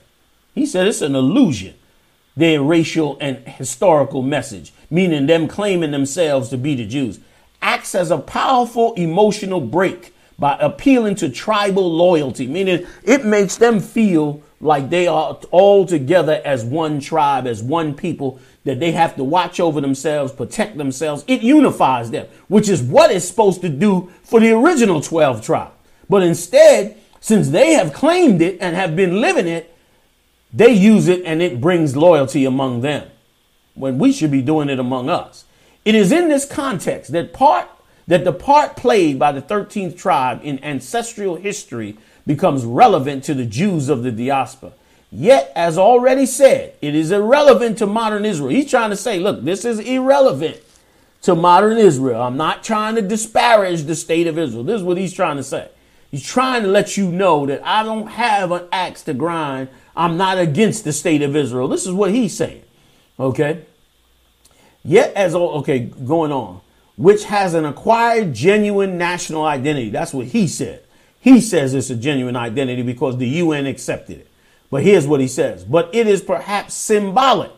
he said it's an illusion. Their racial and historical message, meaning them claiming themselves to be the Jews, acts as a powerful emotional break by appealing to tribal loyalty, meaning it makes them feel like they are all together as one tribe, as one people, that they have to watch over themselves, protect themselves. It unifies them, which is what it's supposed to do for the original 12 tribe. But instead, since they have claimed it and have been living it, they use it and it brings loyalty among them when we should be doing it among us. It is in this context that part that the part played by the 13th tribe in ancestral history becomes relevant to the Jews of the diaspora. Yet, as already said, it is irrelevant to modern Israel. He's trying to say, look, this is irrelevant to modern Israel. I'm not trying to disparage the state of Israel. This is what he's trying to say. He's trying to let you know that I don't have an axe to grind I'm not against the state of Israel. This is what he's saying. Okay. Yet, as okay, going on, which has an acquired genuine national identity. That's what he said. He says it's a genuine identity because the UN accepted it. But here's what he says. But it is perhaps symbolic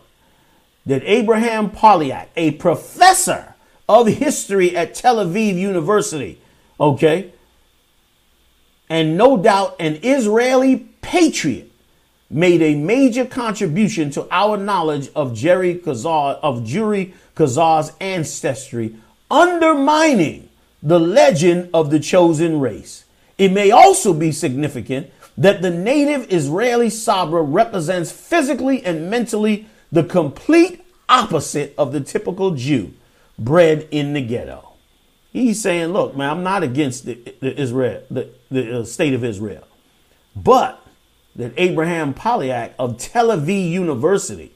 that Abraham Polyak, a professor of history at Tel Aviv University, okay, and no doubt an Israeli patriot, made a major contribution to our knowledge of Jerry Khazar, of Juri Khazar's ancestry, undermining the legend of the chosen race. It may also be significant that the native Israeli Sabra represents physically and mentally the complete opposite of the typical Jew bred in the ghetto. He's saying, look, man, I'm not against the, the Israel, the, the uh, state of Israel, but that Abraham Polyak of Tel Aviv University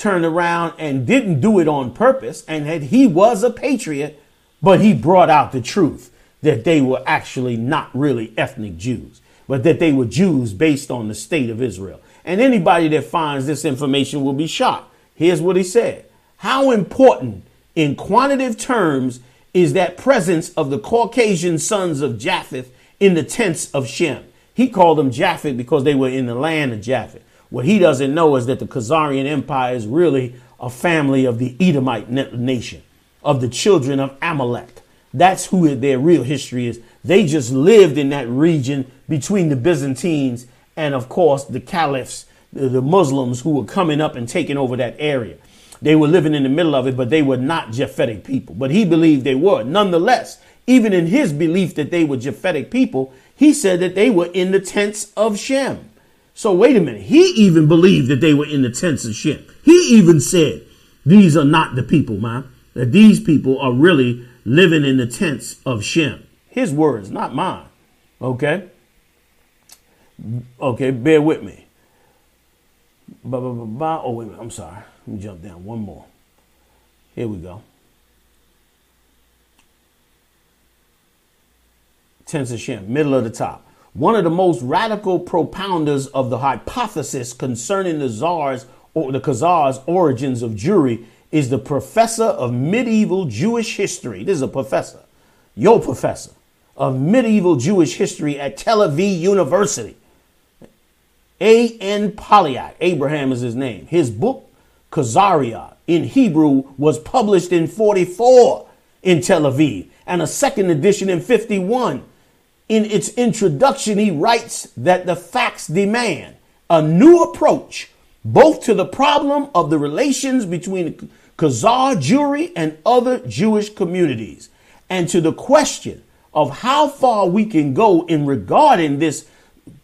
turned around and didn't do it on purpose and that he was a patriot, but he brought out the truth that they were actually not really ethnic Jews, but that they were Jews based on the state of Israel. And anybody that finds this information will be shocked. Here's what he said. How important in quantitative terms is that presence of the Caucasian sons of Japheth in the tents of Shem? He called them Japheth because they were in the land of Japhet. What he doesn't know is that the Khazarian Empire is really a family of the Edomite nation, of the children of Amalek. That's who their real history is. They just lived in that region between the Byzantines and, of course, the caliphs, the Muslims who were coming up and taking over that area. they were living in the middle of it, but they were not Japhetic people. But he believed they were. Nonetheless, even in his belief that they were Japhetic people, he said that they were in the tents of Shem. So wait a minute. He even believed that they were in the tents of Shem. He even said, these are not the people, man. That these people are really living in the tents of Shem. His words, not mine. Okay? Okay, bear with me. Bah, bah, bah, bah. Oh, wait a minute. I'm sorry. Let me jump down one more. Here we go. Tents of Shem, middle of the top. One of the most radical propounders of the hypothesis concerning the czars or the Khazars' origins of Jewry is the professor of medieval Jewish history. This is a professor, your professor of medieval Jewish history at Tel Aviv University. A.N. Polyak, Abraham is his name. His book, Khazaria, in Hebrew, was published in 44 in Tel Aviv and a second edition in 51. In its introduction, he writes that the facts demand a new approach both to the problem of the relations between the Khazar Jewry and other Jewish communities, and to the question of how far we can go in regarding this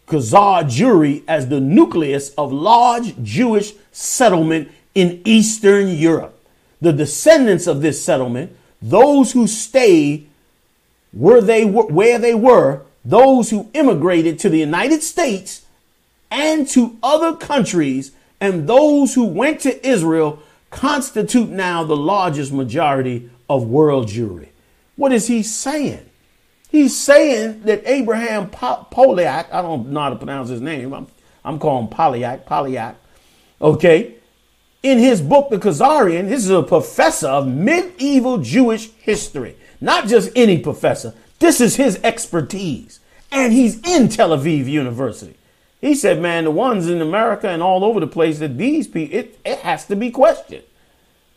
Khazar Jewry as the nucleus of large Jewish settlement in Eastern Europe. The descendants of this settlement, those who stayed where they were, where they were, those who immigrated to the United States and to other countries, and those who went to Israel constitute now the largest majority of world Jewry. What is he saying? He's saying that Abraham Polyak, I don't know how to pronounce his name, I'm, I'm calling Polyak, Polyak, okay, in his book, The Khazarian, this is a professor of medieval Jewish history. Not just any professor, this is his expertise. And he's in Tel Aviv University. He said, man, the ones in America and all over the place that these people, it, it has to be questioned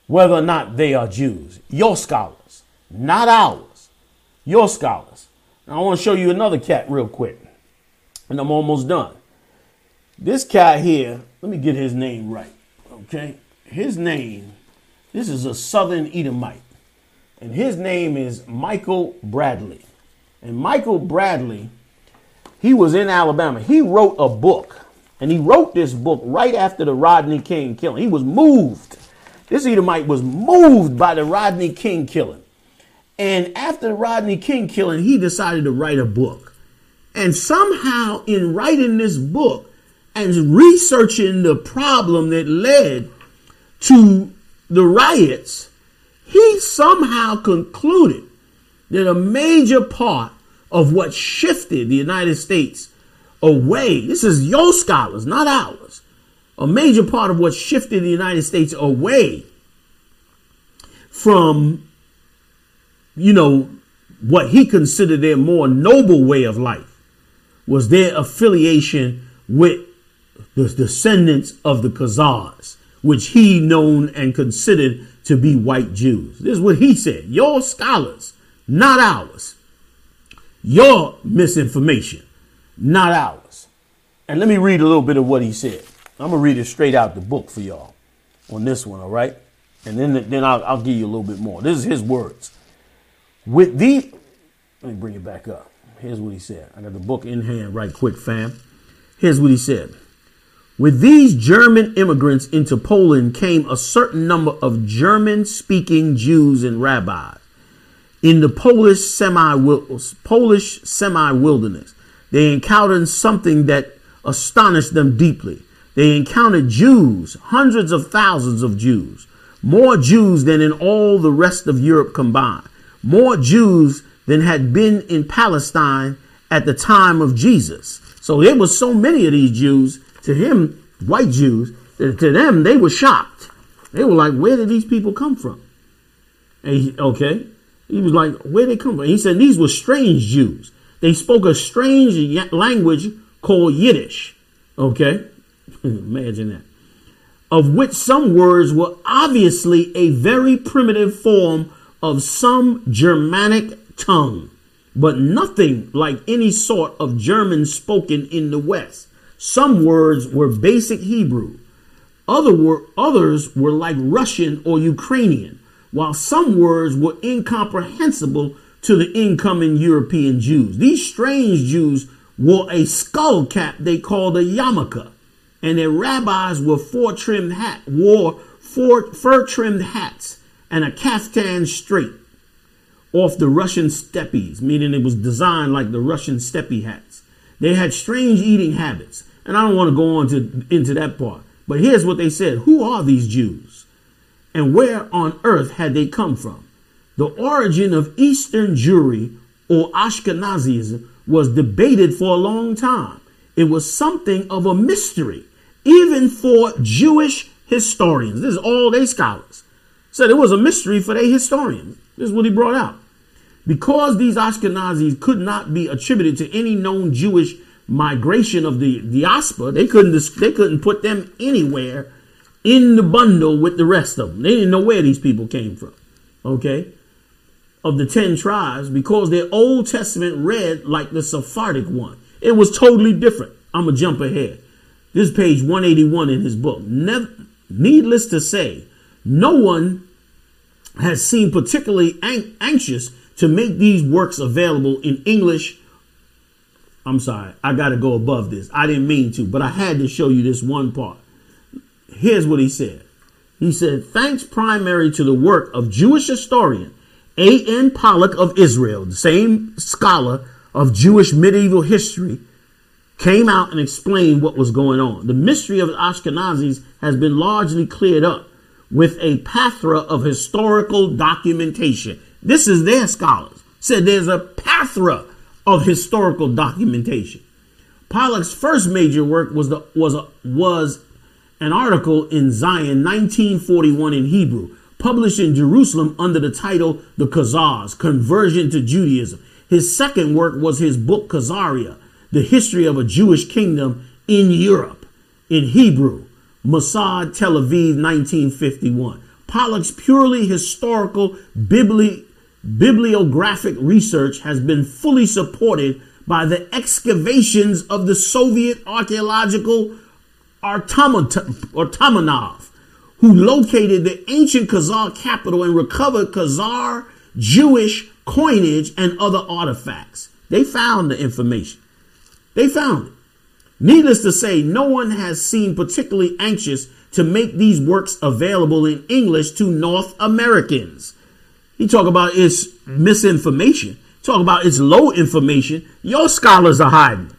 whether or not they are Jews. Your scholars, not ours. Your scholars. Now, I want to show you another cat real quick. And I'm almost done. This cat here, let me get his name right. Okay. His name, this is a Southern Edomite. And his name is Michael Bradley. And Michael Bradley he was in Alabama. He wrote a book, and he wrote this book right after the Rodney King killing. He was moved. This Edomite was moved by the Rodney King killing. And after the Rodney King killing, he decided to write a book. And somehow, in writing this book and researching the problem that led to the riots, he somehow concluded that a major part of what shifted the United States away. This is your scholars, not ours. A major part of what shifted the United States away from, you know, what he considered their more noble way of life was their affiliation with the descendants of the Khazars, which he known and considered to be white Jews. This is what he said. Your scholars, not ours your misinformation, not ours. And let me read a little bit of what he said. I'm going to read it straight out the book for y'all on this one, all right? And then, then I'll, I'll give you a little bit more. This is his words. With the, let me bring it back up. Here's what he said. I got the book in hand right quick, fam. Here's what he said. With these German immigrants into Poland came a certain number of German speaking Jews and rabbis in the Polish semi wilderness. They encountered something that astonished them deeply. They encountered Jews, hundreds of thousands of Jews, more Jews than in all the rest of Europe combined, more Jews than had been in Palestine at the time of Jesus. So there was so many of these Jews, to him, white Jews, to them, they were shocked. They were like, where did these people come from? He, okay. He was like, where did they come from? He said these were strange Jews. They spoke a strange language called Yiddish. Okay? Imagine that. Of which some words were obviously a very primitive form of some Germanic tongue, but nothing like any sort of German spoken in the West. Some words were basic Hebrew, Other were, others were like Russian or Ukrainian, while some words were incomprehensible to the incoming European Jews. These strange Jews wore a skull cap they called a yarmulke, and their rabbis wore fur trimmed hat wore fur trimmed hats and a kaftan straight off the Russian steppes, meaning it was designed like the Russian steppe hats. They had strange eating habits, and I don't want to go on to into that part. But here's what they said: Who are these Jews, and where on earth had they come from? The origin of Eastern Jewry or Ashkenazism was debated for a long time. It was something of a mystery, even for Jewish historians. This is all they scholars said it was a mystery for their historians. This is what he brought out. Because these Ashkenazis could not be attributed to any known Jewish migration of the diaspora, they couldn't they couldn't put them anywhere in the bundle with the rest of them. They didn't know where these people came from. Okay? Of the 10 tribes because their Old Testament read like the Sephardic one. It was totally different. I'm to jump ahead. This page 181 in his book. needless to say, no one has seemed particularly an- anxious to make these works available in English. I'm sorry, I got to go above this. I didn't mean to, but I had to show you this one part. Here's what he said. He said, thanks primary to the work of Jewish historian A.N. Pollock of Israel, the same scholar of Jewish medieval history, came out and explained what was going on. The mystery of the Ashkenazis has been largely cleared up with a plethora of historical documentation. This is their scholars said there's a plethora of historical documentation. Pollack's first major work was the was a, was an article in Zion 1941 in Hebrew, published in Jerusalem under the title The Khazars: Conversion to Judaism. His second work was his book Khazaria, The History of a Jewish Kingdom in Europe, in Hebrew. Mossad, Tel Aviv, 1951. Pollack's purely historical bibli- bibliographic research has been fully supported by the excavations of the Soviet archaeological Artamonov, who located the ancient Khazar capital and recovered Khazar Jewish coinage and other artifacts. They found the information. They found it. Needless to say, no one has seemed particularly anxious to make these works available in English to North Americans. You talk about its misinformation, talk about its low information. Your scholars are hiding.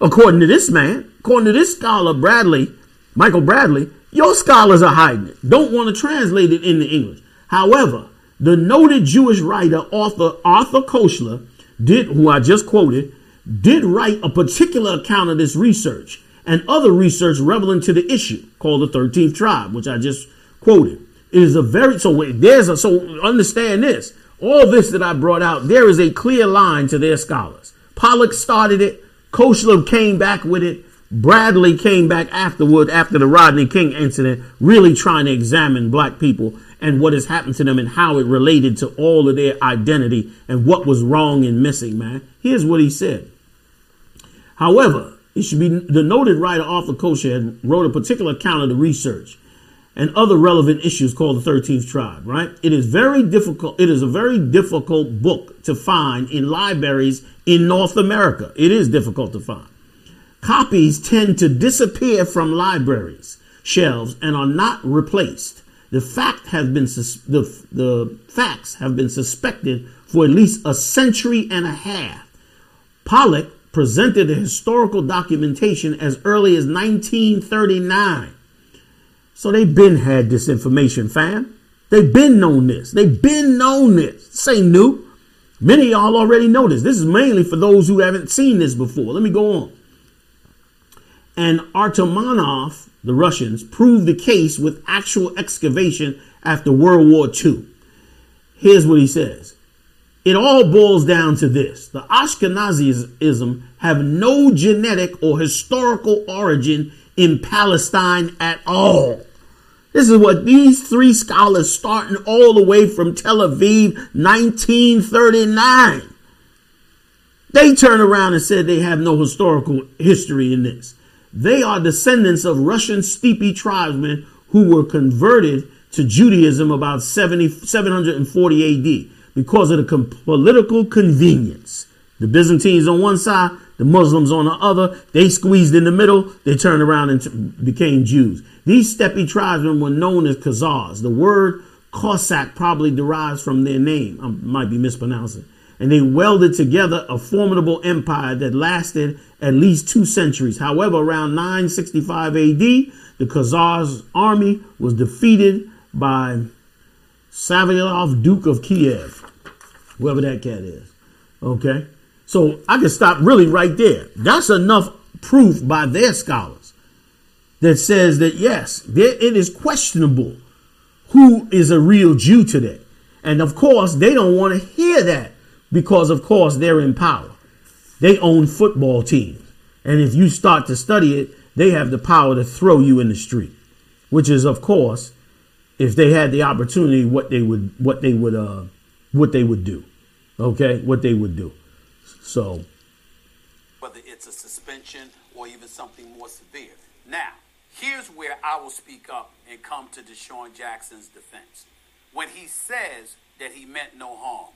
According to this man, according to this scholar, Bradley, Michael Bradley, your scholars are hiding it. Don't want to translate it into English. However, the noted Jewish writer, author Arthur Koestler, did, who I just quoted, did write a particular account of this research and other research relevant to the issue called the 13th tribe, which I just quoted. It is a very, so there's a, so understand this. All this that I brought out, there is a clear line to their scholars. Pollock started it. Koestler came back with it. Bradley came back afterward after the Rodney King incident, really trying to examine black people and what has happened to them and how it related to all of their identity and what was wrong and missing, man. Here's what he said. However, it should be the noted writer Arthur Koestler wrote a particular account of the research and other relevant issues called the 13th tribe, right? It is very difficult. It is a very difficult book to find in libraries in North America. It is difficult to find. Copies tend to disappear from libraries shelves and are not replaced. The fact has been sus- the, the facts have been suspected for at least a century and a half. Pollock presented the historical documentation as early as 1939. So they've been had this information, fam. They've been known this. They've been known this. This ain't new. Many of y'all already know this. This is mainly for those who haven't seen this before. Let me go on. And Artamonov the Russians, proved the case with actual excavation after World War II. Here's what he says. It all boils down to this. The Ashkenazim have no genetic or historical origin in Palestine at all. This is what these three scholars starting all the way from Tel Aviv 1939. They turn around and said they have no historical history in this. They are descendants of Russian steppe tribesmen who were converted to Judaism about 70, 740 AD because of the com- political convenience. The Byzantines on one side, the Muslims on the other. They squeezed in the middle. They turned around and t- became Jews. These steppe tribesmen were known as Khazars. The word Cossack probably derives from their name. I might be mispronouncing. And they welded together a formidable empire that lasted at least two centuries. However, around 965 AD, the Khazars army was defeated by Saviolov, Duke of Kiev, whoever that cat is. Okay. So I can stop really right there. That's enough proof by their scholars that says that yes, it is questionable who is a real Jew today. And of course, they don't want to hear that because, of course, they're in power. They own football teams. And if you start to study it, they have the power to throw you in the street, which is, of course, if they had the opportunity, what they would, what they would, uh, what they would do. Okay, what they would do. So, whether it's a suspension or even something more severe. Now, here's where I will speak up and come to DeSean Jackson's defense. When he says that he meant no harm,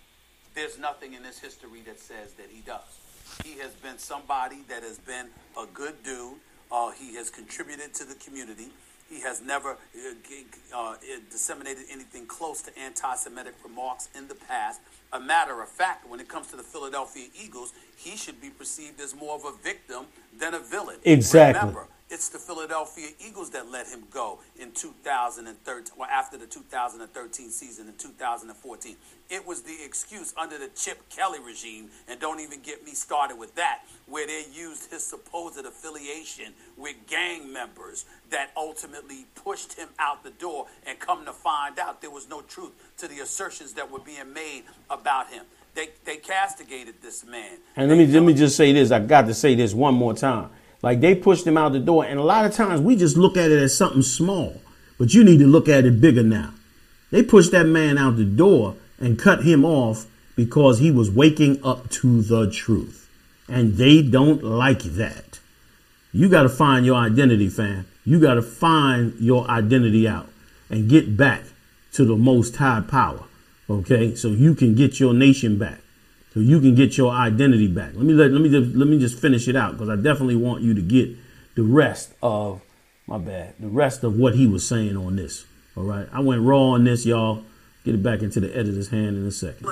there's nothing in this history that says that he does. He has been somebody that has been a good dude. Uh, he has contributed to the community. He has never uh, uh, disseminated anything close to anti Semitic remarks in the past. A matter of fact, when it comes to the Philadelphia Eagles, he should be perceived as more of a victim than a villain. Exactly. Remember, it's the Philadelphia Eagles that let him go in 2013, or after the 2013 season in 2014. It was the excuse under the Chip Kelly regime, and don't even get me started with that, where they used his supposed affiliation with gang members that ultimately pushed him out the door. And come to find out, there was no truth to the assertions that were being made about him. They, they castigated this man. And let me let me just say this. I got to say this one more time. Like they pushed him out the door, and a lot of times we just look at it as something small, but you need to look at it bigger now. They pushed that man out the door and cut him off because he was waking up to the truth, and they don't like that. You got to find your identity, fam. You got to find your identity out and get back to the most high power. Okay, so you can get your nation back so you can get your identity back. Let me let, let me just let me just finish it out because I definitely want you to get the rest of my bad, the rest of what he was saying on this. All right, I went raw on this, y'all. Get it back into the editor's hand in a second.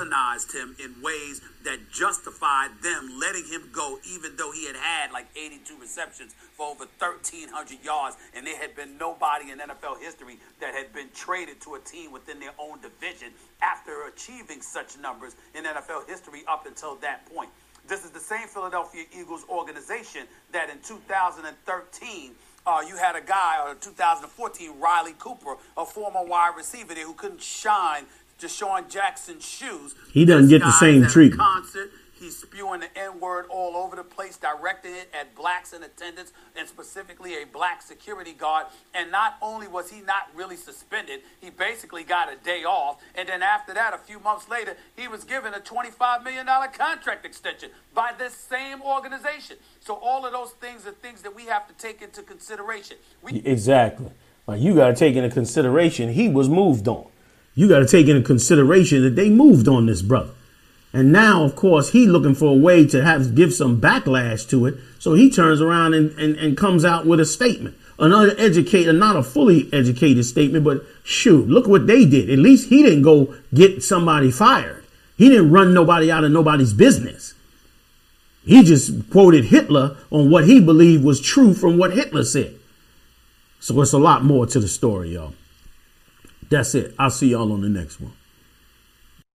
Him in ways that justified them letting him go, even though he had had like 82 receptions for over 1,300 yards, and there had been nobody in NFL history that had been traded to a team within their own division after achieving such numbers in NFL history up until that point. This is the same Philadelphia Eagles organization that in 2013 uh, you had a guy, or 2014, Riley Cooper, a former wide receiver there who couldn't shine DeSean Jackson's shoes. He doesn't get the same treatment. Concert, he's spewing the N word all over the place, directing it at blacks in attendance, and specifically a black security guard. And not only was he not really suspended, he basically got a day off. And then after that, a few months later, he was given a $25 million contract extension by this same organization. So all of those things are things that we have to take into consideration. We- exactly. Like you got to take into consideration he was moved on. You got to take into consideration that they moved on this brother. And now, of course, he looking for a way to have give some backlash to it. So he turns around and, and, and comes out with a statement. Another educator, not a fully educated statement, but shoot, look what they did. At least he didn't go get somebody fired. He didn't run nobody out of nobody's business. He just quoted Hitler on what he believed was true from what Hitler said. So it's a lot more to the story, y'all. That's it. I'll see y'all on the next one.